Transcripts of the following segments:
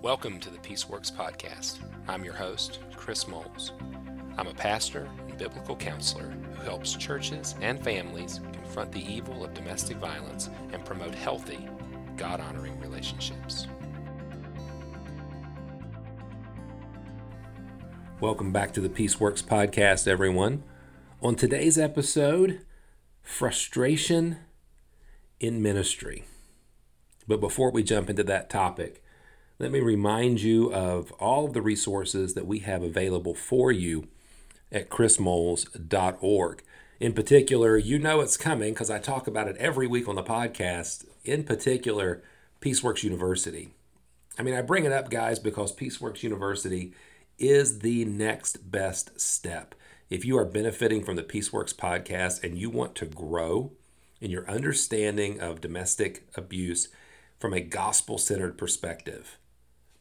Welcome to the Peaceworks Podcast. I'm your host, Chris Moles. I'm a pastor and biblical counselor who helps churches and families confront the evil of domestic violence and promote healthy, God honoring relationships. Welcome back to the Peaceworks Podcast, everyone. On today's episode, frustration in ministry. But before we jump into that topic, let me remind you of all of the resources that we have available for you at chrismoles.org. In particular, you know it's coming because I talk about it every week on the podcast. In particular, Peaceworks University. I mean, I bring it up, guys, because Peaceworks University is the next best step. If you are benefiting from the Peaceworks podcast and you want to grow in your understanding of domestic abuse from a gospel centered perspective,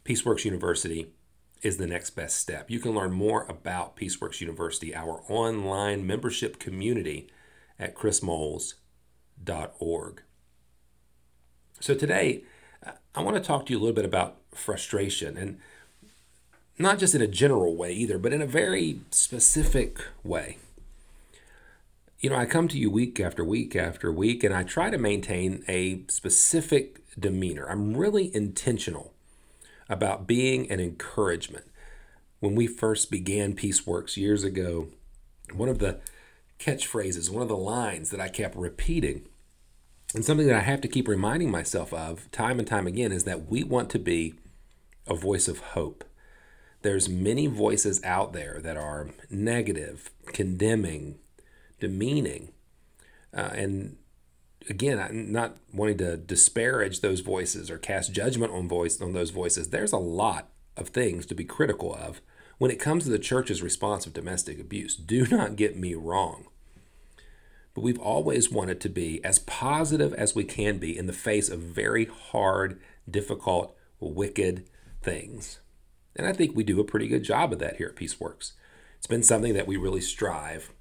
Peaceworks University is the next best step. You can learn more about Peaceworks University, our online membership community, at chrismoles.org. So today, I want to talk to you a little bit about frustration and not just in a general way either, but in a very specific way. You know, I come to you week after week after week, and I try to maintain a specific demeanor. I'm really intentional about being an encouragement. When we first began Peaceworks years ago, one of the catchphrases, one of the lines that I kept repeating, and something that I have to keep reminding myself of time and time again is that we want to be a voice of hope. There's many voices out there that are negative, condemning, demeaning, uh, and again, not wanting to disparage those voices or cast judgment on voice on those voices. There's a lot of things to be critical of when it comes to the church's response of domestic abuse. Do not get me wrong. But we've always wanted to be as positive as we can be in the face of very hard, difficult, wicked things. And I think we do a pretty good job of that here at Peaceworks. It's been something that we really strive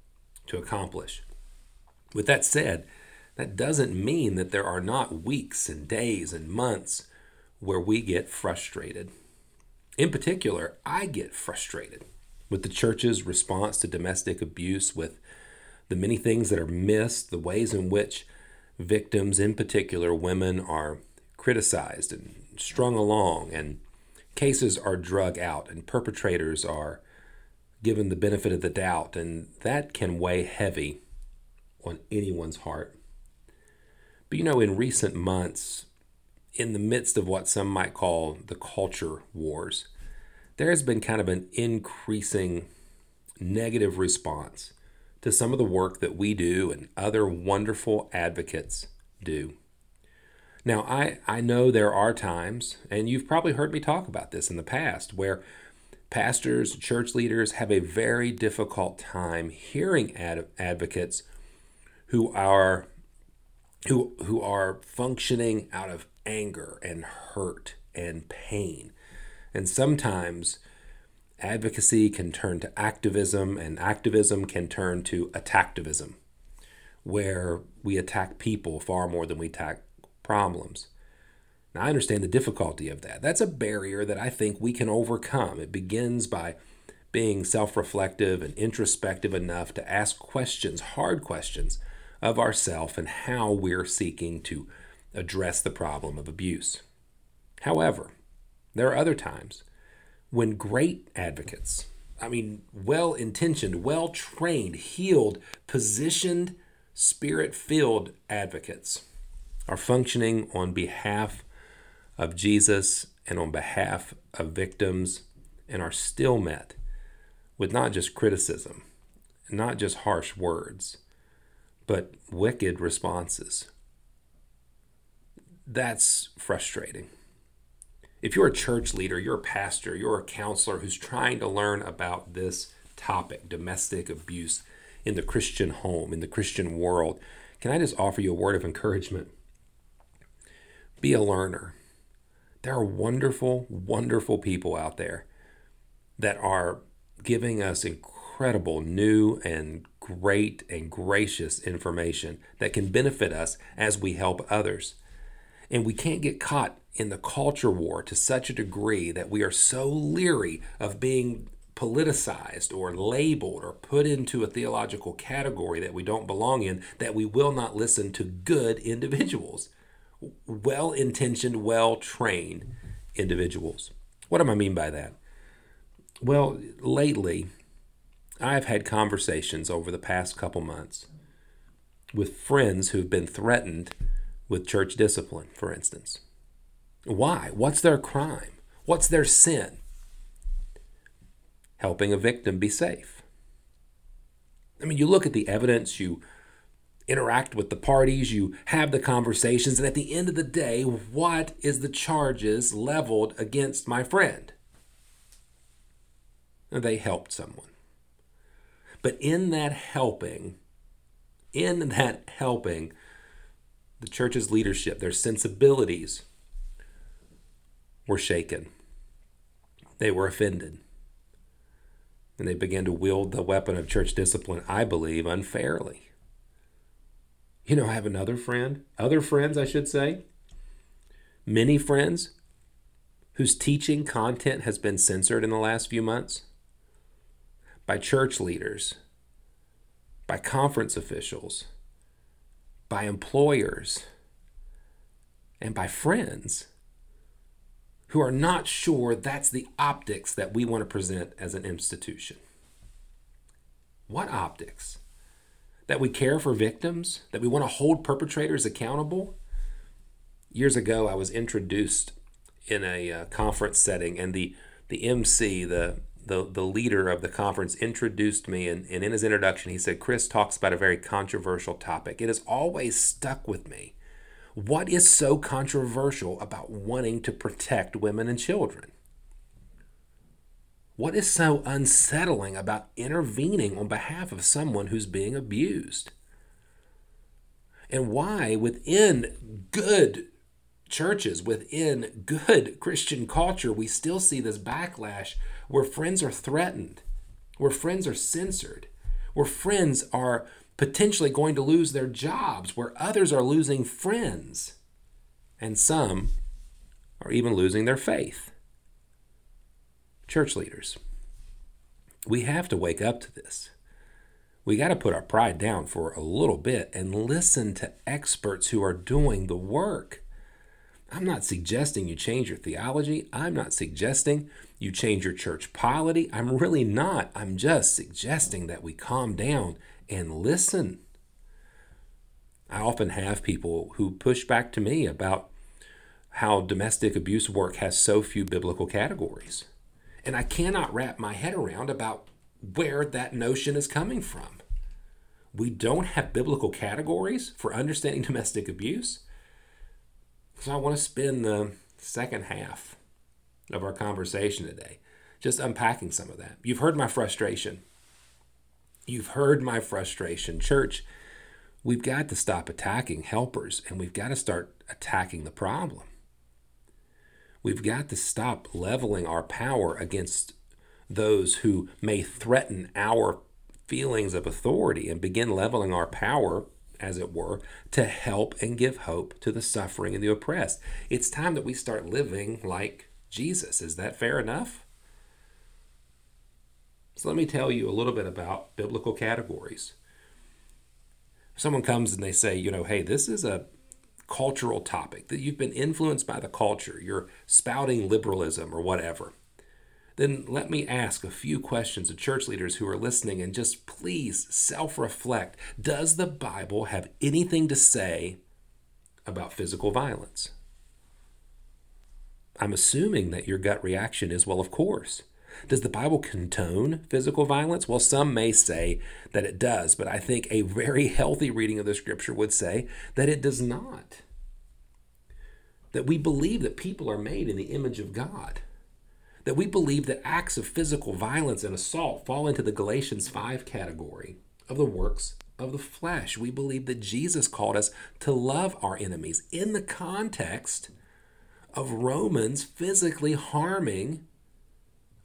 to accomplish. With that said, that doesn't mean that there are not weeks and days and months where we get frustrated. In particular, I get frustrated with the church's response to domestic abuse, with the many things that are missed, the ways in which victims, in particular women, are criticized and strung along, and cases are drug out, and perpetrators are given the benefit of the doubt, and that can weigh heavy on anyone's heart. But you know, in recent months, in the midst of what some might call the culture wars, there has been kind of an increasing negative response to some of the work that we do and other wonderful advocates do. Now, I, I know there are times, and you've probably heard me talk about this in the past, where pastors, church leaders have a very difficult time hearing ad- advocates who are who who are functioning out of anger and hurt and pain. And sometimes advocacy can turn to activism and activism can turn to attacktivism where we attack people far more than we attack problems. Now, I understand the difficulty of that. That's a barrier that I think we can overcome. It begins by being self reflective and introspective enough to ask questions, hard questions, of ourself and how we're seeking to address the problem of abuse. However, there are other times when great advocates, I mean, well intentioned, well trained, healed, positioned, spirit filled advocates are functioning on behalf of Jesus and on behalf of victims and are still met with not just criticism, not just harsh words, but wicked responses. That's frustrating. If you're a church leader, you're a pastor, you're a counselor who's trying to learn about this topic, domestic abuse in the Christian home, in the Christian world, can I just offer you a word of encouragement? Be a learner. There are wonderful, wonderful people out there that are giving us incredible new and great and gracious information that can benefit us as we help others. And we can't get caught in the culture war to such a degree that we are so leery of being politicized or labeled or put into a theological category that we don't belong in that we will not listen to good individuals, well intentioned, well trained individuals. What do I mean by that? Well, lately, I've had conversations over the past couple months with friends who've been threatened with church discipline, for instance. Why? What's their crime? What's their sin? Helping a victim be safe. I mean, you look at the evidence, you interact with the parties, you have the conversations, and at the end of the day, what is the charges leveled against my friend? They helped someone. But in that helping, in that helping, the church's leadership, their sensibilities were shaken. They were offended. And they began to wield the weapon of church discipline, I believe, unfairly. You know, I have another friend, other friends, I should say, many friends whose teaching content has been censored in the last few months by church leaders, by conference officials, by employers, and by friends who are not sure that's the optics that we want to present as an institution. What optics? That we care for victims? That we want to hold perpetrators accountable? Years ago, I was introduced in a uh, conference setting, and the, the MC, the, the, the leader of the conference, introduced me. And, and in his introduction, he said, Chris talks about a very controversial topic. It has always stuck with me what is so controversial about wanting to protect women and children? What is so unsettling about intervening on behalf of someone who's being abused? And why, within good churches, within good Christian culture, we still see this backlash where friends are threatened, where friends are censored, where friends are potentially going to lose their jobs, where others are losing friends, and some are even losing their faith. Church leaders, we have to wake up to this. We got to put our pride down for a little bit and listen to experts who are doing the work. I'm not suggesting you change your theology. I'm not suggesting you change your church polity. I'm really not. I'm just suggesting that we calm down and listen. I often have people who push back to me about how domestic abuse work has so few biblical categories. And I cannot wrap my head around about where that notion is coming from. We don't have biblical categories for understanding domestic abuse. So I want to spend the second half of our conversation today just unpacking some of that. You've heard my frustration You've heard my frustration. Church, we've got to stop attacking helpers and we've got to start attacking the problem. We've got to stop leveling our power against those who may threaten our feelings of authority and begin leveling our power, as it were, to help and give hope to the suffering and the oppressed. It's time that we start living like Jesus. Is that fair enough? So let me tell you a little bit about biblical categories. Someone comes and they say, you know, hey, this is a cultural topic that you've been influenced by the culture, you're spouting liberalism or whatever. Then let me ask a few questions of church leaders who are listening and just please self reflect. Does the Bible have anything to say about physical violence? I'm assuming that your gut reaction is, well, of course. Does the Bible condone physical violence? Well, some may say that it does, but I think a very healthy reading of the scripture would say that it does not. That we believe that people are made in the image of God. That we believe that acts of physical violence and assault fall into the Galatians 5 category of the works of the flesh. We believe that Jesus called us to love our enemies in the context of Romans physically harming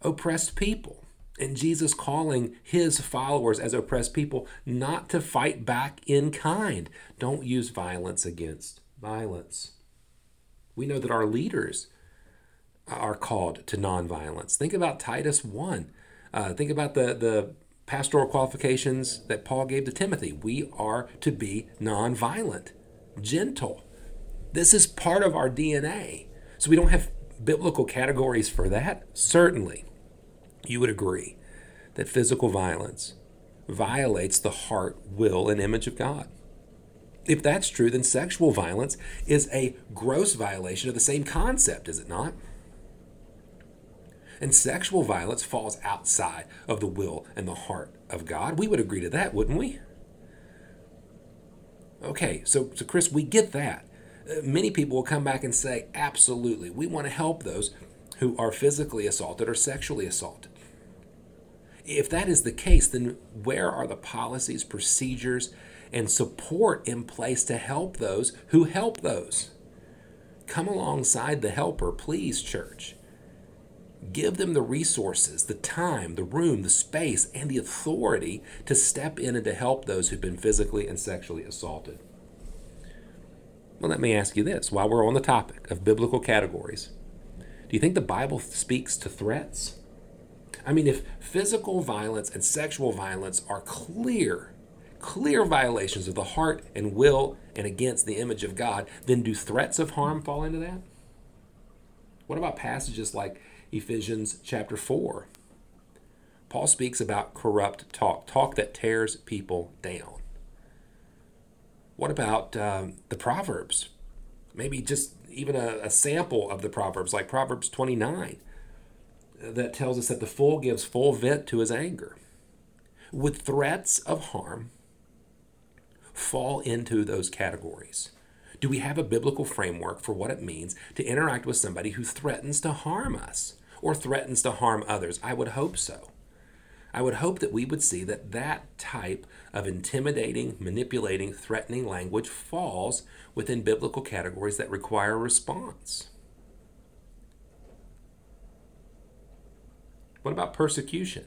oppressed people. And Jesus calling his followers as oppressed people not to fight back in kind. Don't use violence against violence. We know that our leaders are called to nonviolence. Think about Titus 1. Uh, think about the, the pastoral qualifications that Paul gave to Timothy. We are to be nonviolent, gentle. This is part of our DNA. So we don't have biblical categories for that. Certainly, you would agree that physical violence violates the heart, will, and image of God. If that's true, then sexual violence is a gross violation of the same concept, is it not? And sexual violence falls outside of the will and the heart of God. We would agree to that, wouldn't we? Okay, so, so Chris, we get that. Uh, many people will come back and say, absolutely, we want to help those who are physically assaulted or sexually assaulted. If that is the case, then where are the policies, procedures, and support in place to help those who help those? Come alongside the helper, please, church. Give them the resources, the time, the room, the space, and the authority to step in and to help those who've been physically and sexually assaulted. Well, let me ask you this while we're on the topic of biblical categories. Do you think the Bible speaks to threats? I mean, if physical violence and sexual violence are clear, clear violations of the heart and will and against the image of God, then do threats of harm fall into that? What about passages like Ephesians chapter 4? Paul speaks about corrupt talk, talk that tears people down. What about um, the Proverbs? Maybe just even a, a sample of the Proverbs, like Proverbs 29 that tells us that the fool gives full vent to his anger. Would threats of harm fall into those categories? Do we have a biblical framework for what it means to interact with somebody who threatens to harm us or threatens to harm others? I would hope so. I would hope that we would see that that type of intimidating, manipulating, threatening language falls within biblical categories that require a response. What about persecution?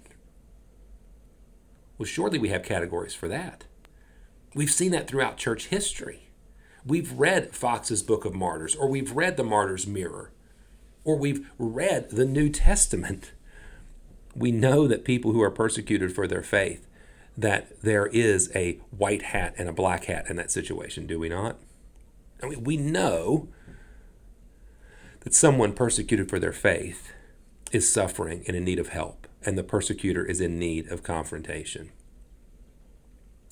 Well, surely we have categories for that. We've seen that throughout church history. We've read Foxe's Book of Martyrs, or we've read the Martyr's Mirror, or we've read the New Testament. We know that people who are persecuted for their faith, that there is a white hat and a black hat in that situation, do we not? I mean, we know that someone persecuted for their faith is suffering and in need of help, and the persecutor is in need of confrontation.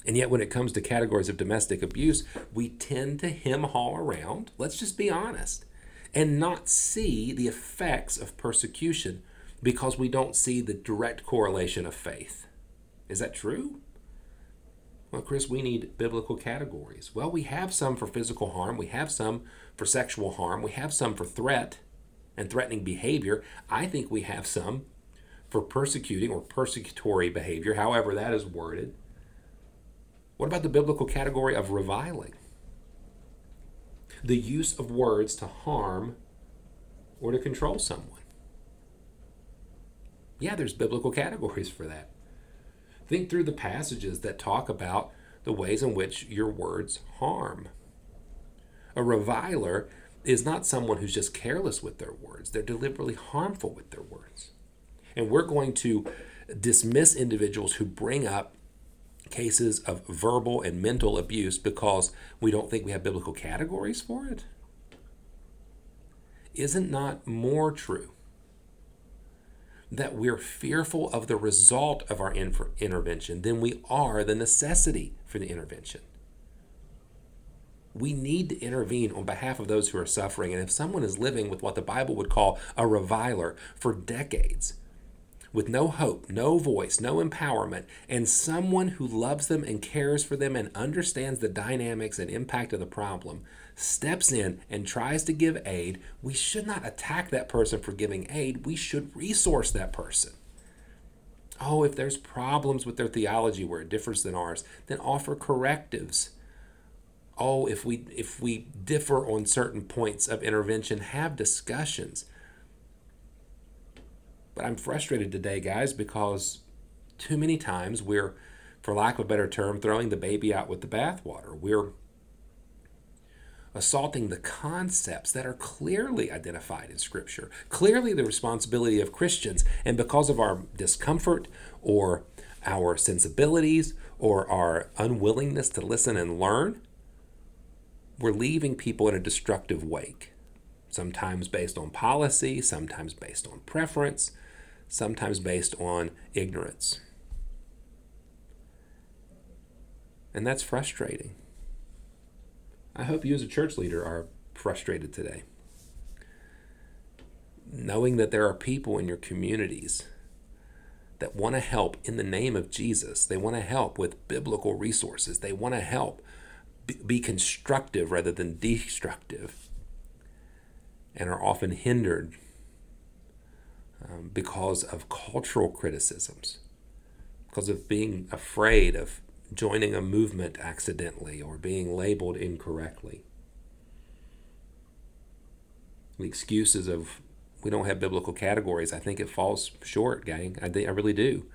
And yet, when it comes to categories of domestic abuse, we tend to hem haul around, let's just be honest, and not see the effects of persecution because we don't see the direct correlation of faith. Is that true? Well, Chris, we need biblical categories. Well, we have some for physical harm, we have some for sexual harm, we have some for threat, and threatening behavior. I think we have some for persecuting or persecutory behavior, however that is worded. What about the biblical category of reviling? The use of words to harm or to control someone. Yeah, there's biblical categories for that. Think through the passages that talk about the ways in which your words harm. A reviler is not someone who's just careless with their words, they're deliberately harmful with their words. And we're going to dismiss individuals who bring up cases of verbal and mental abuse because we don't think we have biblical categories for it? Isn't not more true that we're fearful of the result of our intervention than we are the necessity for the intervention? we need to intervene on behalf of those who are suffering. And if someone is living with what the Bible would call a reviler for decades, with no hope, no voice, no empowerment, and someone who loves them and cares for them and understands the dynamics and impact of the problem steps in and tries to give aid, we should not attack that person for giving aid. We should resource that person. Oh, if there's problems with their theology where it differs than ours, then offer correctives oh if we if we differ on certain points of intervention have discussions but i'm frustrated today guys because too many times we're for lack of a better term throwing the baby out with the bathwater we're assaulting the concepts that are clearly identified in Scripture, clearly the responsibility of Christians. And because of our discomfort or our sensibilities or our unwillingness to listen and learn, we're leaving people in a destructive wake. Sometimes based on policy, sometimes based on preference, sometimes based on ignorance. And that's frustrating. I hope you, as a church leader, are frustrated today. Knowing that there are people in your communities that want to help in the name of Jesus, they want to help with biblical resources, they want to help be constructive rather than destructive, and are often hindered um, because of cultural criticisms, because of being afraid of joining a movement accidentally or being labeled incorrectly. The excuses of we don't have biblical categories, I think it falls short, gang. I, I really do.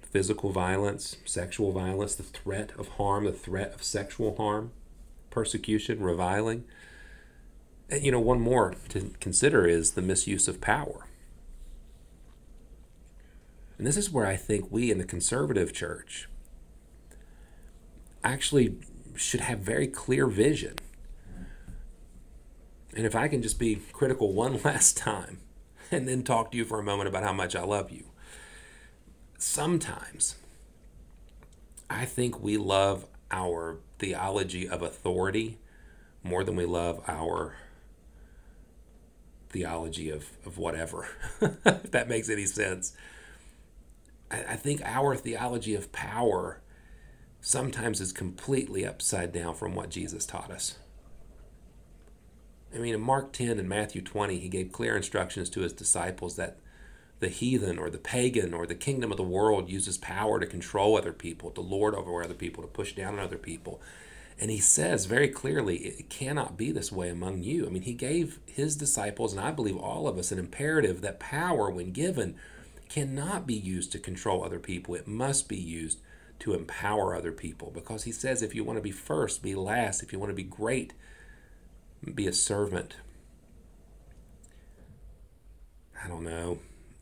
Physical violence, sexual violence, the threat of harm, the threat of sexual harm, persecution, reviling. And, you know, one more to consider is the misuse of power. And this is where I think we in the conservative church actually should have very clear vision. And if I can just be critical one last time and then talk to you for a moment about how much I love you. Sometimes I think we love our theology of authority more than we love our theology of, of whatever, if that makes any sense. I, think our theology of power sometimes is completely upside down from what Jesus taught us. I mean, in Mark 10 and Matthew 20, he gave clear instructions to his disciples that the heathen or the pagan or the kingdom of the world uses power to control other people, to lord over other people, to push down on other people. And he says very clearly, it cannot be this way among you. I mean, he gave his disciples, and I believe all of us, an imperative that power, when given, cannot be used to control other people. It must be used to empower other people because he says if you want to be first, be last. If you want to be great, be a servant. I don't know.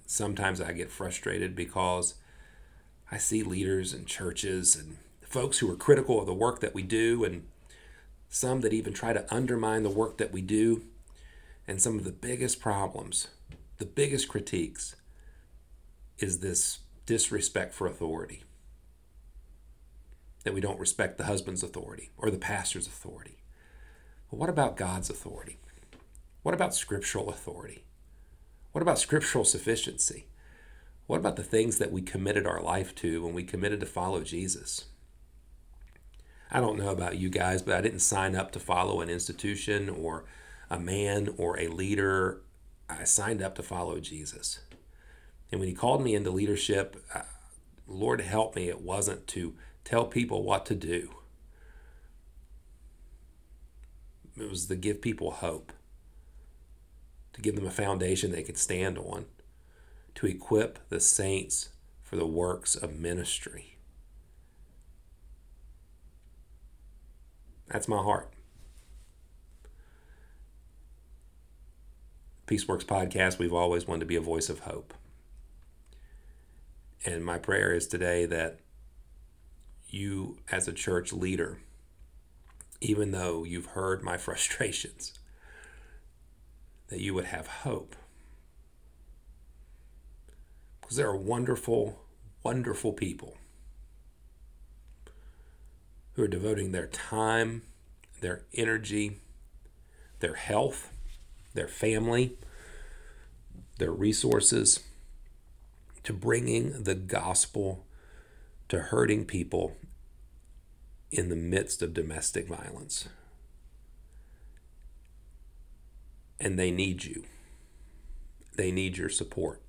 Sometimes I get frustrated because I see leaders and churches and folks who are critical of the work that we do, and some that even try to undermine the work that we do. And some of the biggest problems, the biggest critiques, is this disrespect for authority. That we don't respect the husband's authority or the pastor's authority. But what about God's authority? What about scriptural authority? What about scriptural sufficiency? What about the things that we committed our life to when we committed to follow Jesus? I don't know about you guys, but I didn't sign up to follow an institution or a man or a leader. I signed up to follow Jesus. And when he called me into leadership, uh, Lord help me, it wasn't to tell people what to do. It was to give people hope, to give them a foundation they could stand on, to equip the saints for the works of ministry. That's my heart. Peaceworks podcast, we've always wanted to be a voice of hope. And my prayer is today that you, as a church leader, even though you've heard my frustrations, that you would have hope. Because there are wonderful, wonderful people who are devoting their time, their energy, their health, their family, their resources to bringing the gospel to hurting people in the midst of domestic violence. And they need you. They need your support.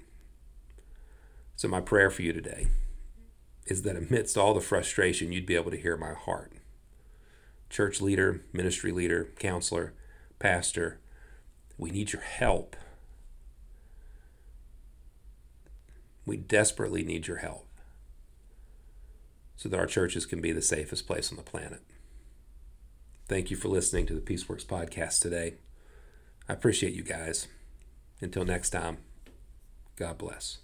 So, my prayer for you today is that amidst all the frustration, you'd be able to hear my heart. Church leader, ministry leader, counselor, pastor, we need your help. We desperately need your help so that our churches can be the safest place on the planet. Thank you for listening to the Peaceworks podcast today. I appreciate you guys. Until next time, God bless.